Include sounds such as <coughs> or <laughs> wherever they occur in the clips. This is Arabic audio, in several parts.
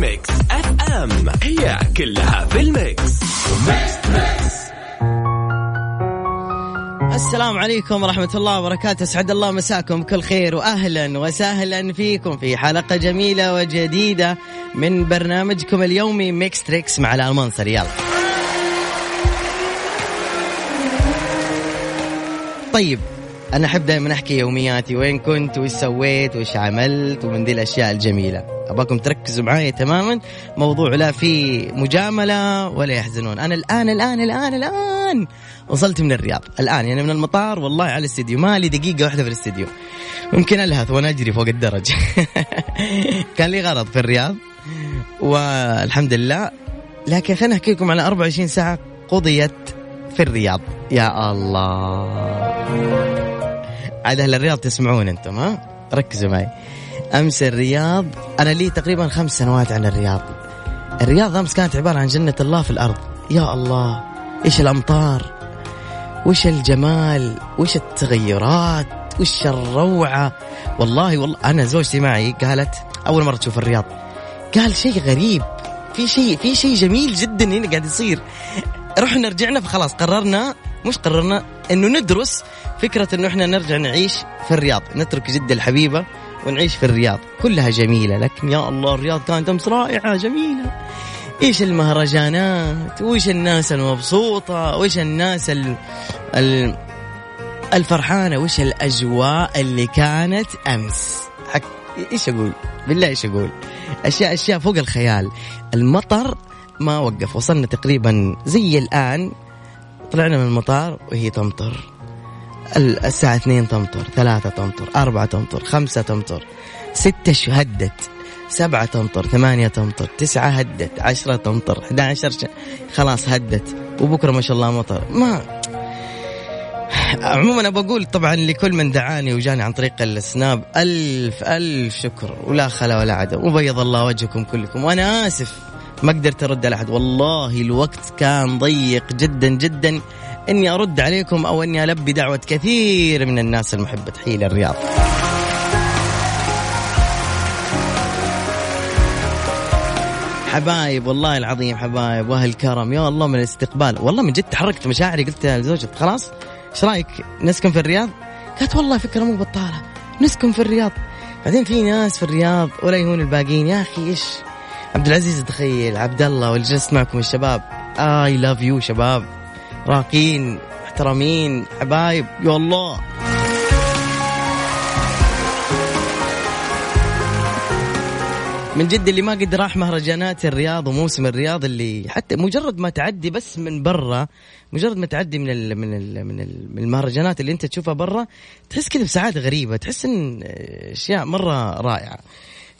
Mix FM. هي كلها في ال mix. Mix Trix السلام عليكم ورحمة الله وبركاته. أسعد الله مساكم بكل خير وأهلا وسهلا فيكم في حلقة جميلة وجديدة من برنامجكم اليومي Mix Trix مع المنصر يلا. طيب أنا أحب دائما أحكي يومياتي وين كنت وإيش سويت وإيش عملت ومن ذي الأشياء الجميلة. أبغاكم تركزوا معي تماما. موضوع لا في مجاملة ولا يحزنون. أنا الآن الآن الآن الآن وصلت من الرياض. الآن يعني من المطار والله على الاستديو. مالي دقيقة واحدة في الاستديو. ممكن ألهث وأنا أجري فوق الدرج. <laughs> كان لي غرض في الرياض والحمد لله. لكن خليني أحكي لكم على 24 ساعة قضيت في الرياض. يا الله. عاد أهل الرياض تسمعون أنتم ها؟ ركزوا معي. أمس الرياض أنا لي تقريبا خمس سنوات عن الرياض. الرياض أمس كانت عبارة عن جنة الله في الأرض. يا الله إيش الأمطار؟ وش الجمال؟ وش التغيرات؟ وش الروعة؟ والله والله أنا زوجتي معي قالت أول مرة تشوف الرياض. قال شيء غريب. في شيء في شيء جميل جدا هنا قاعد يصير. رحنا رجعنا فخلاص قررنا مش قررنا إنه ندرس فكرة إنه إحنا نرجع نعيش في الرياض نترك جدة الحبيبة ونعيش في الرياض. كلها جميلة لكن يا الله الرياض كانت أمس رائعة جميلة. إيش المهرجانات؟ وإيش الناس المبسوطة؟ وإيش الناس ال... ال... الفرحانة؟ وإيش الأجواء اللي كانت أمس؟ حك... إيش أقول؟ بالله إيش أقول؟ أشياء أشياء فوق الخيال. المطر ما وقف وصلنا تقريبا زي الآن طلعنا من المطار وهي تمطر. الساعة اثنين تمطر ثلاثة تمطر أربعة تمطر خمسة تمطر ستة هدت سبعة تمطر ثمانية تمطر تسعة هدت عشرة تمطر 11 ش... خلاص هدت. وبكرة ما شاء الله مطر. ما <sighs> عموما أنا بقول طبعا لكل من دعاني وجاني عن طريق السناب ألف ألف شكر ولا خلا ولا عدم وبيض الله وجهكم كلكم. وأنا آسف. ما قدرت أرد على أحد. والله الوقت كان ضيق جدا جدا. إني أرد عليكم أو إني البي دعوة كثير من الناس المحبة حيل الرياض. حبايب والله العظيم حبايب وأهل كرم. يا الله من الاستقبال. والله من جد تحركت مشاعري قلت لزوجتي خلاص؟ إيش رأيك نسكن في الرياض؟ قالت والله فكرة مو بطالة. نسكن في الرياض. بعدين في ناس في الرياض ولا يهون الباقيين. يا أخي إيش؟ عبد العزيز تخيل عبد الله واللي جلست معكم الشباب اي لاف يو شباب. راقين محترمين حبايب. يا الله. من جد اللي ما قد راح مهرجانات الرياض وموسم الرياض اللي حتى مجرد ما تعدي بس من برا مجرد ما تعدي من ال من ال من, ال من المهرجانات اللي انت تشوفها برا تحس كذا بسعادة غريبة تحس إن أشياء مرة رائعة.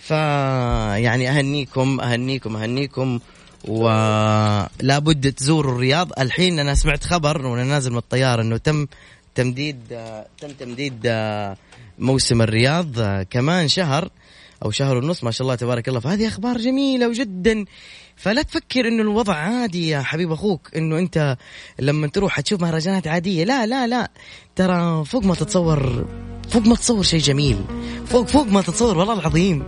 فيعني أهنيكم أهنيكم أهنيكم ولا بد تزوروا الرياض. الحين أنا سمعت خبر وأنا نازل من الطيارة إنه تم تمديد تم تمديد موسم الرياض كمان شهر أو شهر ونص ما شاء الله تبارك الله. فهذه أخبار جميلة وجدا. فلا تفكر إنه الوضع عادي يا حبيب أخوك إنه أنت لما تروح حتشوف مهرجانات عادية. لا لا لا. ترى فوق ما تتصور فوق ما تتصور شيء جميل. فوق فوق ما تتصور والله العظيم.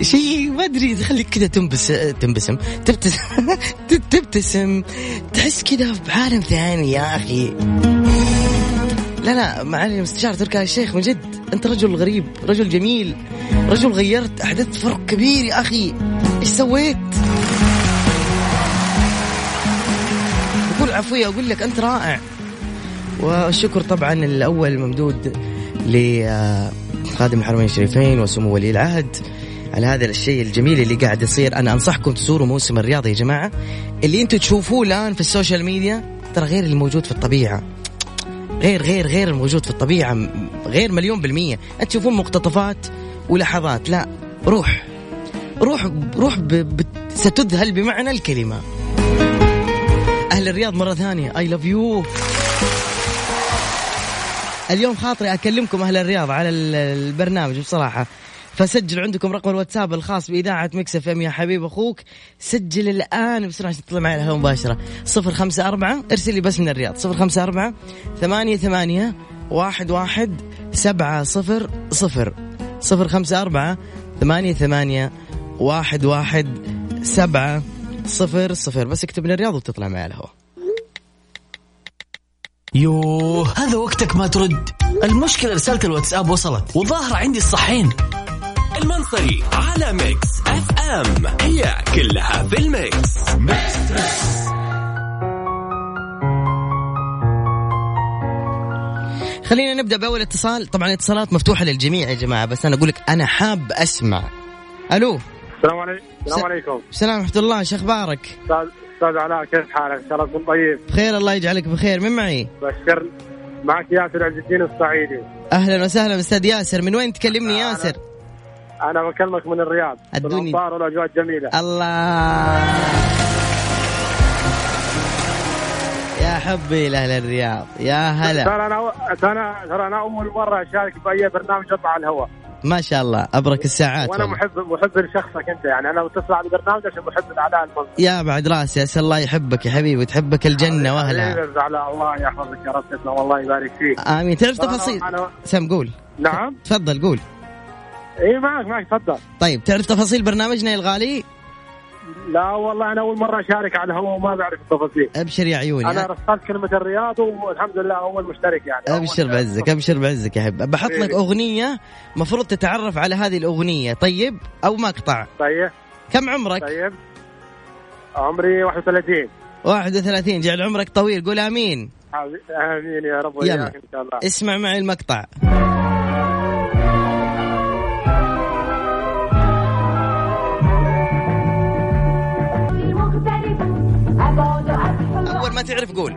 شيء ما أدري يخليك كذا تنبس تنبسم. تبتسم <laughs> تبتسم. تحس كذا بعالم ثاني يا أخي. لا لا معالي المستشار تركي الشيخ من جد. أنت رجل غريب رجل جميل رجل غيرت احدثت فرق كبير يا أخي. إيش سويت؟ بكل عفوية أقول لك أنت رائع. والشكر طبعا الأول ممدود. لخادم الحرمين الشريفين وسمو ولي العهد على هذا الشيء الجميل اللي قاعد يصير. أنا أنصحكم تزوروا موسم الرياض يا جماعة. اللي أنتم تشوفوه الآن في ال social media ترى غير الموجود في الطبيعة. غير غير غير الموجود في الطبيعة. غير مليون بالمية. أنت تشوفون مقتطفات ولحظات. لا روح. روح روح ب... ب... ستذهل بمعنى الكلمة. أهل الرياض مرة ثانية. I love you اليوم خاطري أكلمكم أهل الرياض على البرنامج بصراحة. فسجل عندكم رقم الواتساب الخاص بإذاعة Mix FM يا حبيب أخوك. سجل الآن بسرعة عشان تطلع معي الهواء مباشرة. صفر خمسة أربعة ارسل لي بس من الرياض. صفر خمسة أربعة ثمانية ثمانية واحد واحد سبعة صفر صفر صفر خمسة أربعة ثمانية ثمانية واحد واحد سبعة صفر صفر. بس اكتب من الرياض وتطلع معي الهواء. يوه هذا وقتك ما ترد. المشكلة رسالة الواتساب وصلت وظاهرة عندي الصحين. المنصري على ميكس أف أم. هي كلها في الميكس. ميكس تريكس خلينا نبدأ بأول اتصال. طبعا الاتصالات مفتوحة للجميع يا جماعة بس أنا أقول لك أنا حاب أسمع. ألو؟ السلام عليكم. السلام عليكم. السلام ورحمة الله شو أخبارك؟ أستاذ علاء كيف حالك؟ إن شاء الله تكون طيب. بخير الله يجعلك بخير. من معي؟ بشر. معك ياسر عز الدين الصعيدي. أهلا وسهلا أستاذ ياسر. من وين تكلمني ياسر؟ أنا بكلمك من الرياض. الدنيا. الامطار والأجواء الجميله الله. يا حبي لأهل الرياض. يا هلا. ترى أنا ترى ترى أنا أول مرة أشارك بأي برنامج أطلع على الهواء. ما شاء الله أبرك الساعات وأنا والله. محب محب لشخصك أنت يعني. أنا بتصل على البرنامج عشان محب العلاء المنصور يا بعد راسي أسأل الله يحبك يا حبيبي وتحبك الجنة وأهلها. الله يحفظك يا رب تسلم والله يبارك فيك. آمين. تعرف تفاصيل؟ أنا... سم قول. نعم. تفضل قول. اي معك معك تفضل. طيب تعرف تفاصيل برنامجنا يا الغالي؟ لا والله أنا أول مرة أشارك على الهواء وما بعرف التفاصيل. أبشر يا عيوني. أنا رصدت كلمة الرياض والحمد لله أول مشترك يعني. أبشر بعزك أبشر بعزك يا حب. بحط لك حبيبي. أغنية مفروض تتعرف على هذه الأغنية. طيب أو مقطع. طيب. كم عمرك؟ طيب. عمري 31 31 جعل عمرك طويل. قول آمين. حبيبي. آمين يا رب يلا. إن شاء الله. اسمع معي المقطع. ما تعرف قول.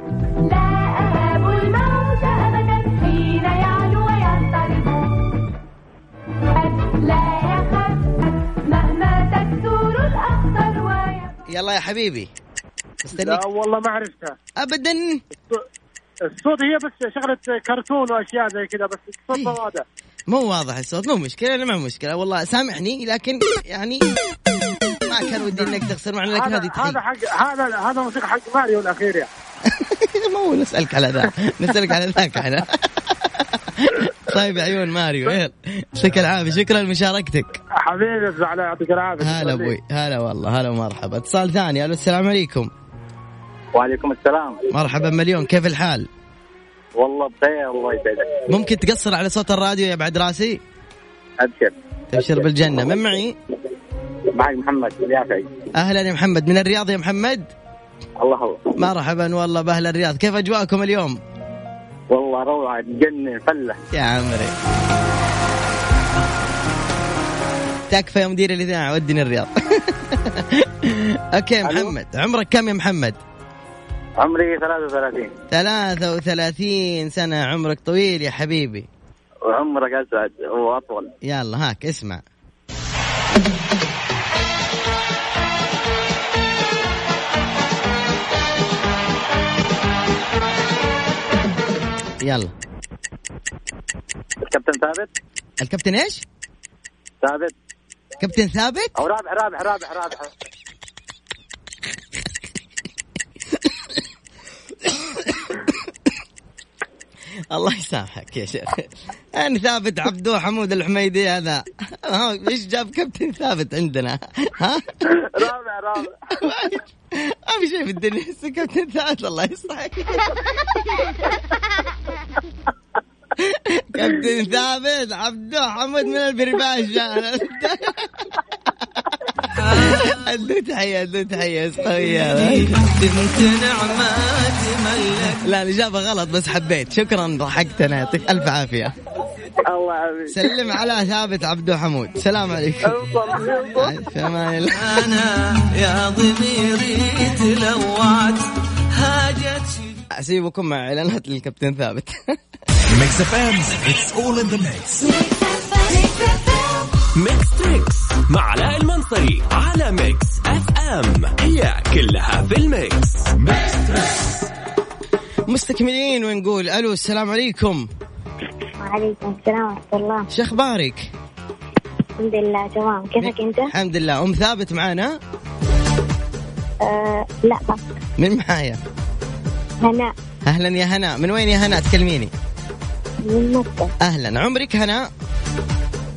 لا أهاب الموت أبدا حين يعلو ويضطرب لا يخاف مهما تكثر ويبقى يلا يا حبيبي. مستنيك. لا والله ما عرفتها. ابدا. الصوت هي بس شغلة كرتون وأشياء زي كذا بس الصوت إيه. واضح. مو واضح الصوت مو مشكلة أنا ما مشكلة. والله سامحني لكن يعني ما كان ودي إنك تخسر معنا لك هذا هذه هذا حق هذا هذا موسيقى حق ماريو الأخير يعني. <laughs> مو نسألك على ذا. نسألك على ذاك إحنا طيب يا عيون ماريو يلا. يعطيك العافية. شكرا لمشاركتك. حبيبي الزعلان يعطيك العافية. هلا أبوي. هلا والله هلا ومرحبا. اتصال ثاني. ألو السلام عليكم. وعليكم السلام. مرحبا مليون. كيف الحال؟ والله بخير الله يسعدك. ممكن تقصر على صوت الراديو يا بعد راسي؟ أبشر. أبشر بالجنة. من معي؟ معك محمد اليافعي أهلا يا محمد. من الرياض يا محمد؟ الله هو. مرحبا والله بأهل الرياض. كيف أجواءكم اليوم؟ والله روعة تجنن فلة. يا عمري. تكفى يا مدير الاذاعه ودني الرياض. <laughs> أوكي محمد. عمرك كم يا محمد؟ عمري 33 33 سنة. عمرك طويل يا حبيبي. وعمرك أسعد وأطول. يلا هاك اسمع. يلا. الكابتن ثابت؟ الكابتن إيش؟ ثابت. كابتن ثابت؟ أو رابح رابح رابح رابح <coughs> الله يسامحك يا شيخ. أنا ثابت عبدو حمود الحميدي هذا. إيش جاب كابتن ثابت عندنا؟ ها؟ رابع رابع. ما في شيء في الدنيا كابتن ثابت الله يصلحك <laughs> كابتن ثابت عبدو حمود من البرباش ادو تحية ادو تحية قوية لا الاجابه غلط بس حبيت. شكرا ضحكتنا يعطيك ألف عافية. الله يعافيك. سلم على ثابت عبدو حمود. سلام عليكم. أمان أنا يا ضميري تلوعت هاجت. أسيبكم مع اعلانات للكابتن ثابت. ميكس اف ام it's all in the mix ميكس تريكس مع علاء المنصري على ميكس اف ام هي كلها في الميكس. ميكس تريكس مستكملين ونقول ألو السلام عليكم. وعليكم السلام ورحمة الله. شو أخبارك؟ الحمد لله تمام. كيفك أنت؟ الحمد لله. أم ثابت معانا؟ آه لا من معايا؟ هناء. أهلا يا هناء. من وين يا هناء؟ تكلميني. من مكة أهلا. عمرك هناء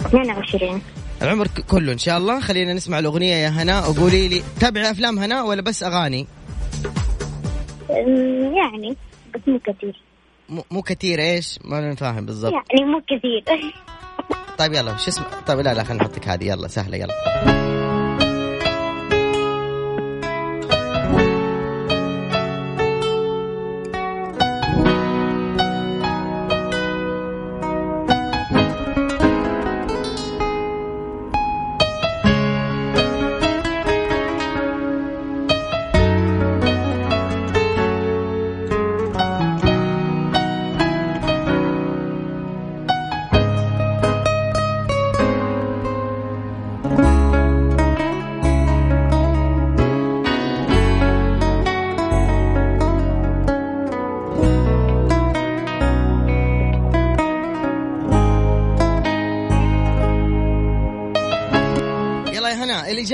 22 العمر كله إن شاء الله. خلينا نسمع الأغنية يا هناء وقولي لي تابعي أفلام هناء ولا بس أغاني؟ أمم، يعني بس مو كثير. مو كثير. إيش؟ ما فاهم بالضبط. يعني مو كثير. <laughs> طيب يلا شو اسمه طيب لا لا خلينا نحطك هذه. يلا سهلة يلا.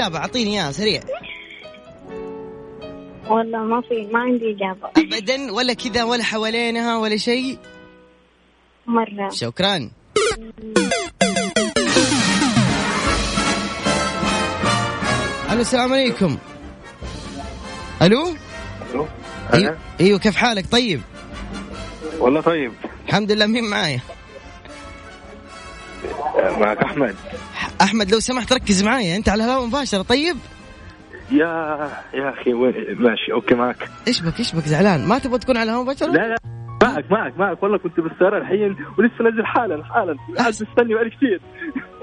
الاجابه أعطيني إياها سريع. والله ما في ما عندي إجابة. ابدا ولا كذا ولا حوالينها ولا شيء؟ مرة. شكرا. ألو السلام عليكم. ألو؟ أيوه أيوه كيف حالك؟ طيب. والله طيب. الحمد لله مين معايا؟ معك أحمد. أحمد لو سمحت ركز معايا. أنت على الهواء مباشرة. طيب؟ يا يا أخي وين؟ ماشي أوكي معك. إيش بك إيش بك؟ زعلان. ما تبغى تكون على الهواء مباشرة؟ لا لا. معك معك معك. والله كنت بالسيارة الحين ولسه نزل حالا حالا. قاعد مستني بقالي كثير.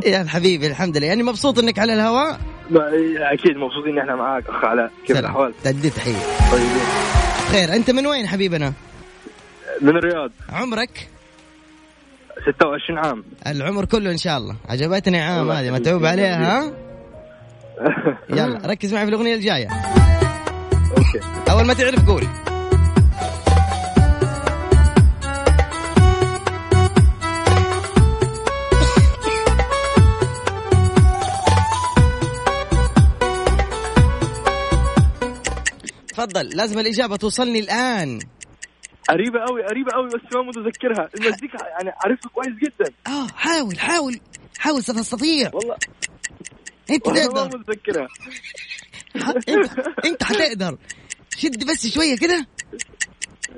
يا حبيبي الحمد لله. يعني مبسوط إنك على الهواء؟ أكيد مبسوطين ان إحنا معاك أخ علاء كيف. الأحوال؟ تدي تحية. طيبين خير أنت من وين حبيبنا؟ من الرياض. عمرك؟ 26 عام. العمر كله إن شاء الله. عجبتني عام هذه. متعوب عليها ها؟ <laughs> يلا ركز معي في الأغنية الجاية. أوكي. أول ما تعرف قول تفضل لازم الإجابة توصلني الآن. قريبة قوي قريبة قوي بس ما متذكرها. المزيكا يعني عارفها كويس جدا. آه حاول حاول حاول ستستطيع. والله. أنت والله ما تقدر. متذكرها. ح- <laughs> أنت أنت حتقدر. شد بس شوية كده.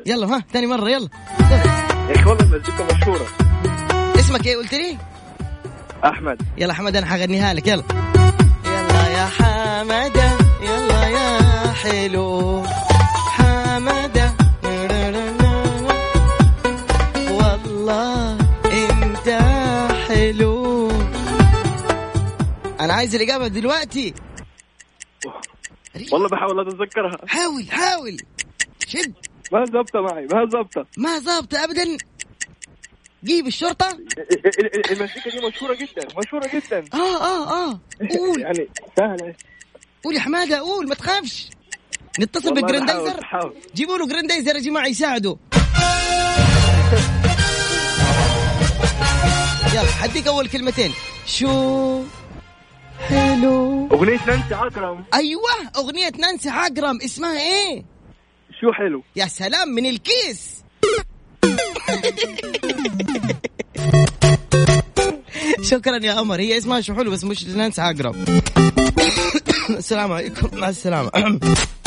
يلا ها ثاني مرة يلا. يا أخي والله المزيكا مشهورة. اسمك إيه قلت لي؟ أحمد. يلا حمد أنا حغنيها لك. يلا. يلا يا حمدة يلا يا حلو. عايز الإجابة دلوقتي. والله بحاول أتذكرها. حاول حاول. شد. ما زبطة معي ما زبطة ما ظابطه ابدا. جيب الشرطة. المزيكا دي مشهورة جدا مشهورة جدا. آه آه آه. قول. <laughs> يعني سهلة. قول يا حمادة قول ما تخافش. نتصل بالجراندايزر. جيبوا له جراندايزر يا جماعة يساعده <laughs> يلا حديك أول كلمتين. شو؟ حلو أغنية نانسي عكرم أيوه أغنية نانسي عجرم. اسمها إيه؟ شو حلو؟ يا سلام من الكيس. <laughs> شكرا يا قمر هي اسمها شو حلو بس مش نانسي عجرم. <coughs> السلام عليكم. مع السلامة. <coughs>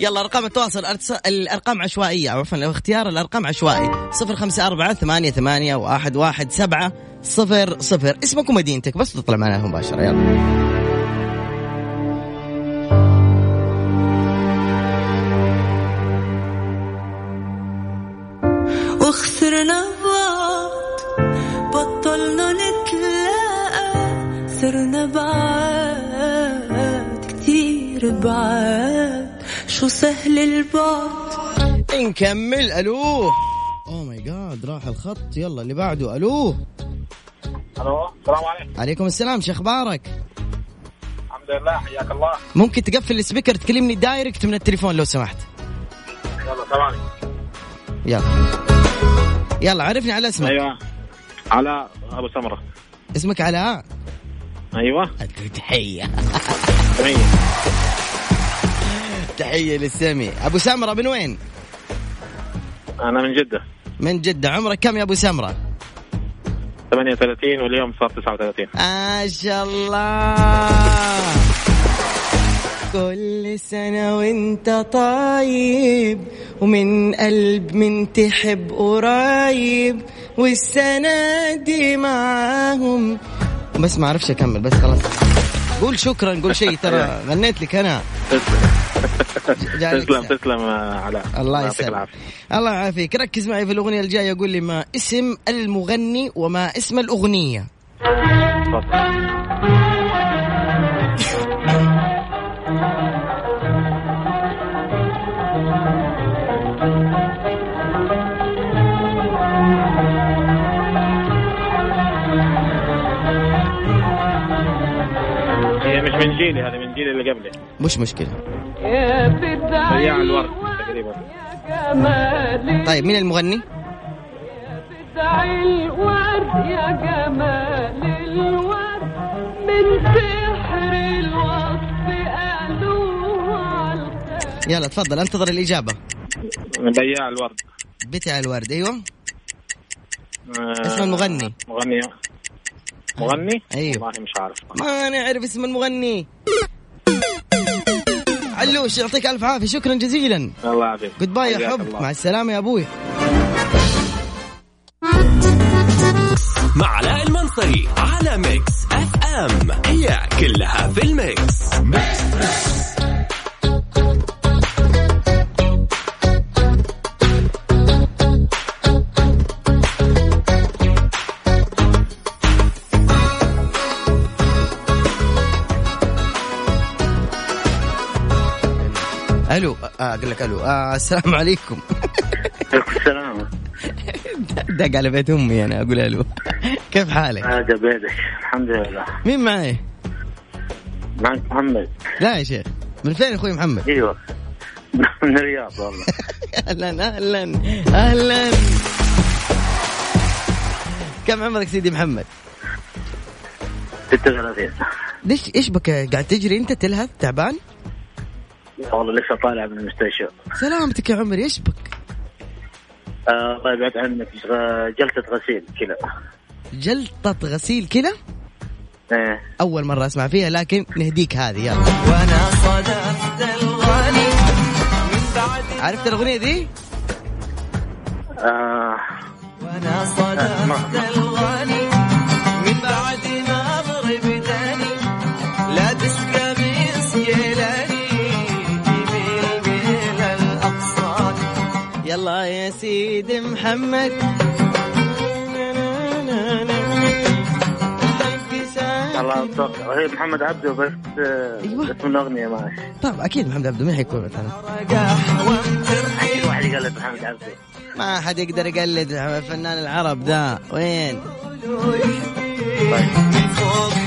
يلا أرقام التواصل الأرقام عشوائية عفوا اختيار الأرقام عشوائي صفر خمسة أربعة ثمانية ثمانية واحد واحد سبعة صفر صفر. اسمك ومدينتك بس تطلع معنا مباشرة يلا. وخسرنا بعض بطلنا نتلاقى صرنا بعاد كتير بعاد. شو سهل البعد. نكمل. ألو. oh my God راح الخط. يلا اللي بعده. ألو. ألو السلام عليكم. عليكم السلام شو أخبارك؟ الحمد لله حياك الله. ممكن تقفل ال speaker تكلمني direct من التليفون لو سمحت. يلا ثواني يلا. يلا عرفني على اسمك. أيوه. علاء أبو سمرة. اسمك علاء أيوه. تحية. أيوة. تحية للسمي أبو سمرة من وين؟ أنا من جدة. من جدة. عمرك كم يا أبو سمرة؟ 38 واليوم صار 39 ما شاء الله. كل سنة وانت طيب ومن قلب من تحب قريب والسنة دي معاهم. بس ما أعرفش أكمل بس خلاص. قول شكرا قول شيء ترى <laughs> غنيت لك أنا. تسلم. تسلم آه، علاء. الله يسلمك. الله يعافيك. ركز معي في الأغنية الجاية قول لي ما اسم المغني وما اسم الأغنية. مش من جيلي هذه من جيلي اللي قبلي. مش مشكلة. بياع الورد تقريبا. طيب مين المغني؟ الورد يا جمال الورد من سحر الوصف قالوا على يلا تفضل انتظر الإجابة. بياع الورد. بتاع الورد أيوه. آه، اسم المغني. مغني. مغني؟ أيوه. والله مش عارف. ما نعرف اسم المغني. علوش يعطيك ألف عافية. شكرا جزيلا. الله يعافيك. goodbye يا حب. الله. مع السلامة يا أبوي. مع علاء المنصري على ميكس أف أم. هي كلها في الميكس. آه أقول لك ألو. آه السلام عليكم. السلام. <laughs> دق على بيت أمي أنا أقول ألو. كيف حالك؟ هذا بيدك الحمد لله. مين معي؟ معك محمد. لا يا شيخ. من فين أخوي محمد؟ أيوه. <laughs> من الرياض والله. <laughs> أهلا أهلا أهلا. كم عمرك سيدي محمد؟ 36 ليش إيش بك قاعد تجري أنت تلهث؟ تعبان؟ لا والله لسه طالع من المستشفى. سلامتك يا عمري إيش بك؟ آه الله يبعد عنك. جلسة غسيل كذا. جلطة غسيل كلى؟ إيه. أول مرة أسمع فيها لكن نهديك هذه يلا. وأنا صدفت الغالي عرفت الأغنية دي؟ آه. وأنا آه، صدفت يا سيدي محمد. الله. هي محمد عبده بس آه، أيوة. اسم الأغنية ماشي طب أكيد محمد عبده مين حيكون مثلا واحد يقلد محمد عبده ما حد يقدر يقلد فنان العرب ذا. وين؟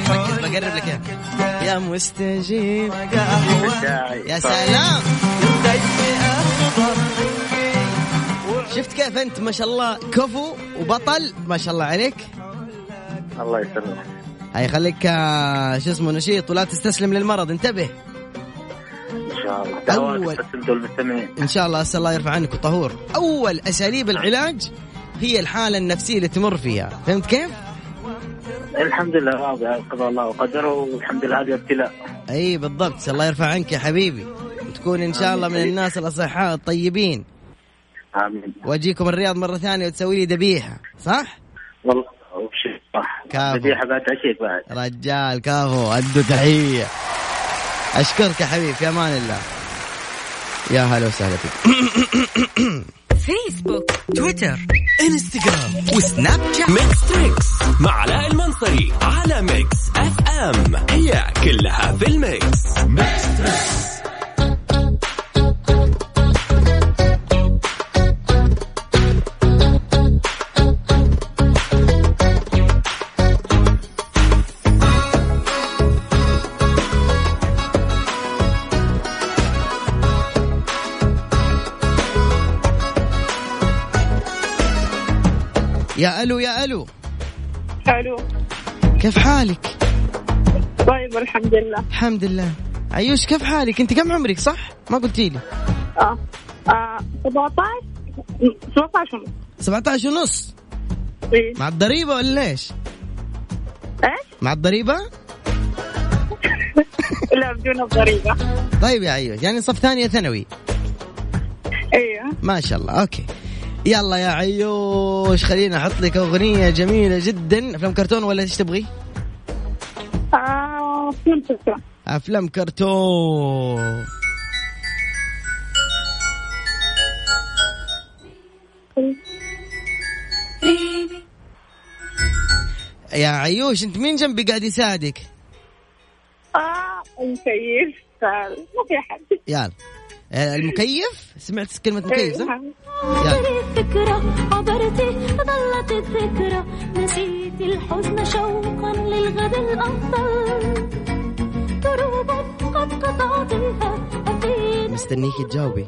ركز بقرب لك يا مستجيب. يا. سلام. شفت كيف انت؟ ما شاء الله كفو وبطل ما شاء الله عليك. الله يسلمك. هاي خليك آه، شو اسمه نشيط ولا تستسلم للمرض انتبه. إن شاء الله. المستمعين إن شاء الله أسأل الله يرفع عنك الطهور أول أساليب العلاج هي الحالة النفسية اللي تمر فيها. فهمت كيف؟ الحمد لله راضي قضاء الله وقدره والحمد لله هذا ابتلاء. أي بالضبط الله يرفع عنك يا حبيبي. وتكون إن شاء الله من الناس الأصحاء الطيبين. آمين. وأجيكم الرياض مرة ثانية وتسوي لي ذبيحة صح؟ والله صح. كافو. ذبيحة بعد عشيك بعد. رجال كافو. ادوا تحية. أشكرك يا حبيبي في أمان الله. يا هلا وسهلا فيك. فيسبوك تويتر انستغرام وسناب شات ميكس تريكس مع علاء المنصري على ميكس اف ام هي كلها في الميكس يا ألو يا ألو. حلو كيف حالك؟ طيب الحمد لله. الحمد لله. عيوش كيف حالك؟ أنت كم عمرك صح؟ ما قلتي لي. آه آه 17 17 ونص. 17 ونص؟ إيه. مع الضريبة ولا ليش إيش؟ مع الضريبة؟ <laughs> لا بدون الضريبة. طيب يا عيوش يعني صف ثانية ثانوي. أيوه ما شاء الله أوكي. يلا يا عيوش خلينا أحط لك أغنية جميلة جدا. أفلام كرتون ولا إيش تبغي؟ آه فهمت الفكرة. أفلام كرتون. يا عيوش أنت مين جنبي قاعد يساعدك؟ آه المكيف ما في حد يلا. آه، المكيف. سمعت كلمة مكيف صح؟ الفكرة عبرتي ضلت الذكرى. نسيت الحزن شوقا للغد الأفضل. دروب قد قطعتها أكيد مستنيك تجاوبي.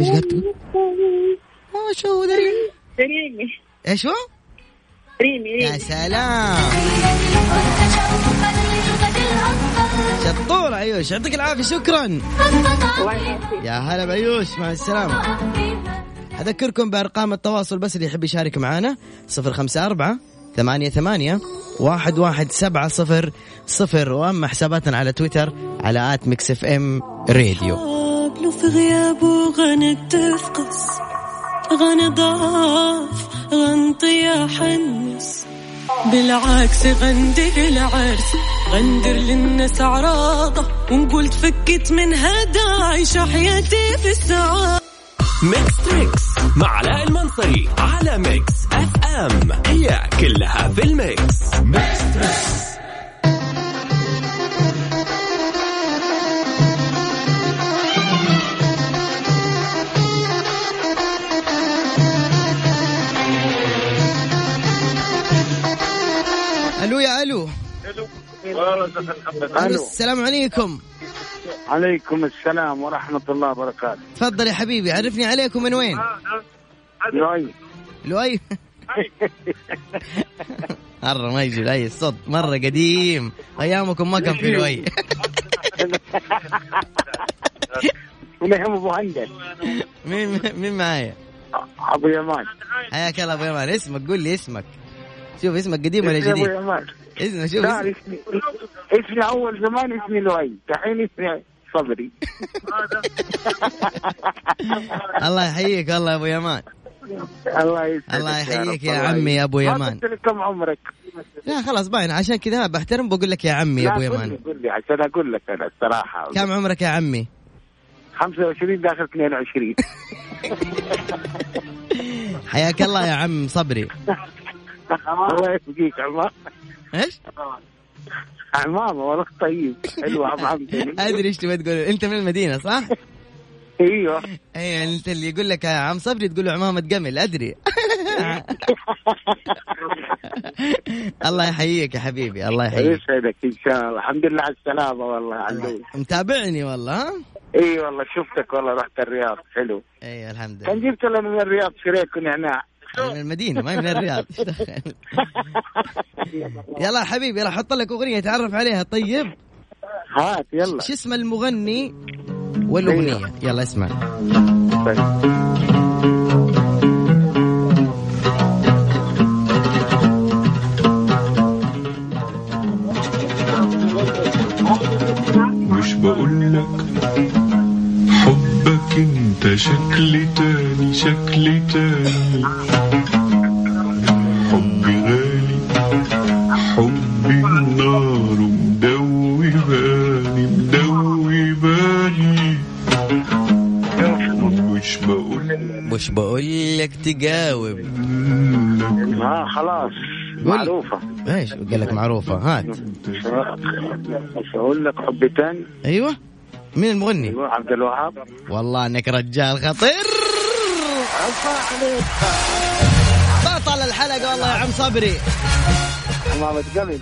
إيش تقول؟ ما شو دري ريمي. إيش هو؟ ريمي يا ريمي سلام شوقا للغد شطور عيوش. يعطيك العافية شكرا. يا هلا بعيوش مع السلامة. أذكركم بأرقام التواصل بس اللي يحب يشارك معنا صفر خمسة أربعة ثمانية ثمانية واحد واحد سبعة صفر صفر. وأما حساباتنا على تويتر على at ميكس إف إم راديو. قبله في غيابه غنى تفقس. غنى ضعف غنطي حنس بالعكس غندر العرس غندر للناس عراضة ونقول تفكت من هذا عايشة حياتي في السعادة. ميكس تريكس مع علاء المنصري على ميكس أف أم. هي كلها في الميكس. ميكس تريكس. ألو يا ألو. ألو. السلام عليكم. عليكم السلام ورحمة الله وبركاته. تفضل يا حبيبي عرفني عليكم من وين؟ لؤي. لؤي؟ مرة ما يجي لؤي الصوت مرة قديم. أيامكم ما كان في لؤي. ونهم أبو هندل. مين مين معايا؟ أبو يمان. حياك الله أبو يمان. اسمك قول لي اسمك. شوف اسمك قديم ولا أبو جديد؟ يمان اسمه شوف لا. اسمي اسمي أول زمان اسمي لؤي. دحين اسمي صبري. <laughs> <laughs> الله يحييك الله يا أبو يمان الله يسعدك الله يا يحييك يا الله عمي يا ما يمان. كم عمرك. لا خلاص باين. عشان كذا بحترم بقول لك يا عمي يا أبو يمان قل لي عشان أقول لك أنا الصراحة. كم عمرك يا عمي؟ 25 داخل 22 <laughs> حياك الله يا عم صبري. الله يبقيك عمام إيش؟ عمامة والله طيب. حلوة عمامتي <laughs> أدري إيش تبغى تقول. أنت من المدينة صح؟ أيوه. اي أنت اللي يقول لك عم صبري تقول له عمامه قمل أدري. <laughs> الله يحييك يا حبيبي الله يحييك. يسعدك إن شاء الله. الحمد لله على السلامة والله متابعني والله ها؟ إي والله شفتك والله رحت الرياض. حلو. إي الحمد كان لله. جبت لنا من الرياض شريك ونعناع من <laughs> المدينة ما من الرياض؟ <laughs> يلا حبيبي يلا حط لك أغنية تعرف عليها طيب؟ هات يلا. شو اسم المغني والأغنية؟ يلا اسمع. مش قال لك معروفة. هات. مش أقول لك حبي تاني أيوه. مين المغني؟ أيوه عبد الوهاب. والله إنك رجال خطير. بطل الحلقة والله يا عم صبري. عمامة قمل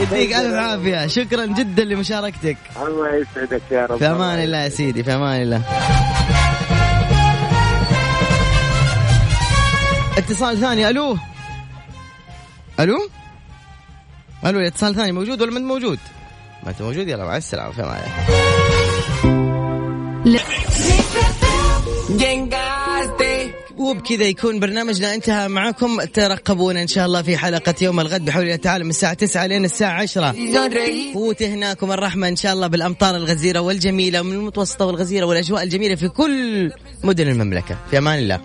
يديك ألف عافية. شكرا جدا لمشاركتك. الله يسعدك يا رب. في أمان الله يا سيدي في أمان الله. اتصال ثاني ألو؟ ألو؟ ألو اتصال ثاني موجود ولا ما انت موجود؟ ما أنت موجود؟ يلا مع السلامة في الله وبكذا يكون برنامجنا انتهى معكم ترقبونا إن شاء الله في حلقة يوم الغد بحول الله تعالى من الساعة 9 لين الساعة 10 وتهناكم الرحمة إن شاء الله بالأمطار الغزيرة والجميلة من المتوسطه والغزيرة والأجواء الجميلة في كل مدن المملكة. في أمان الله.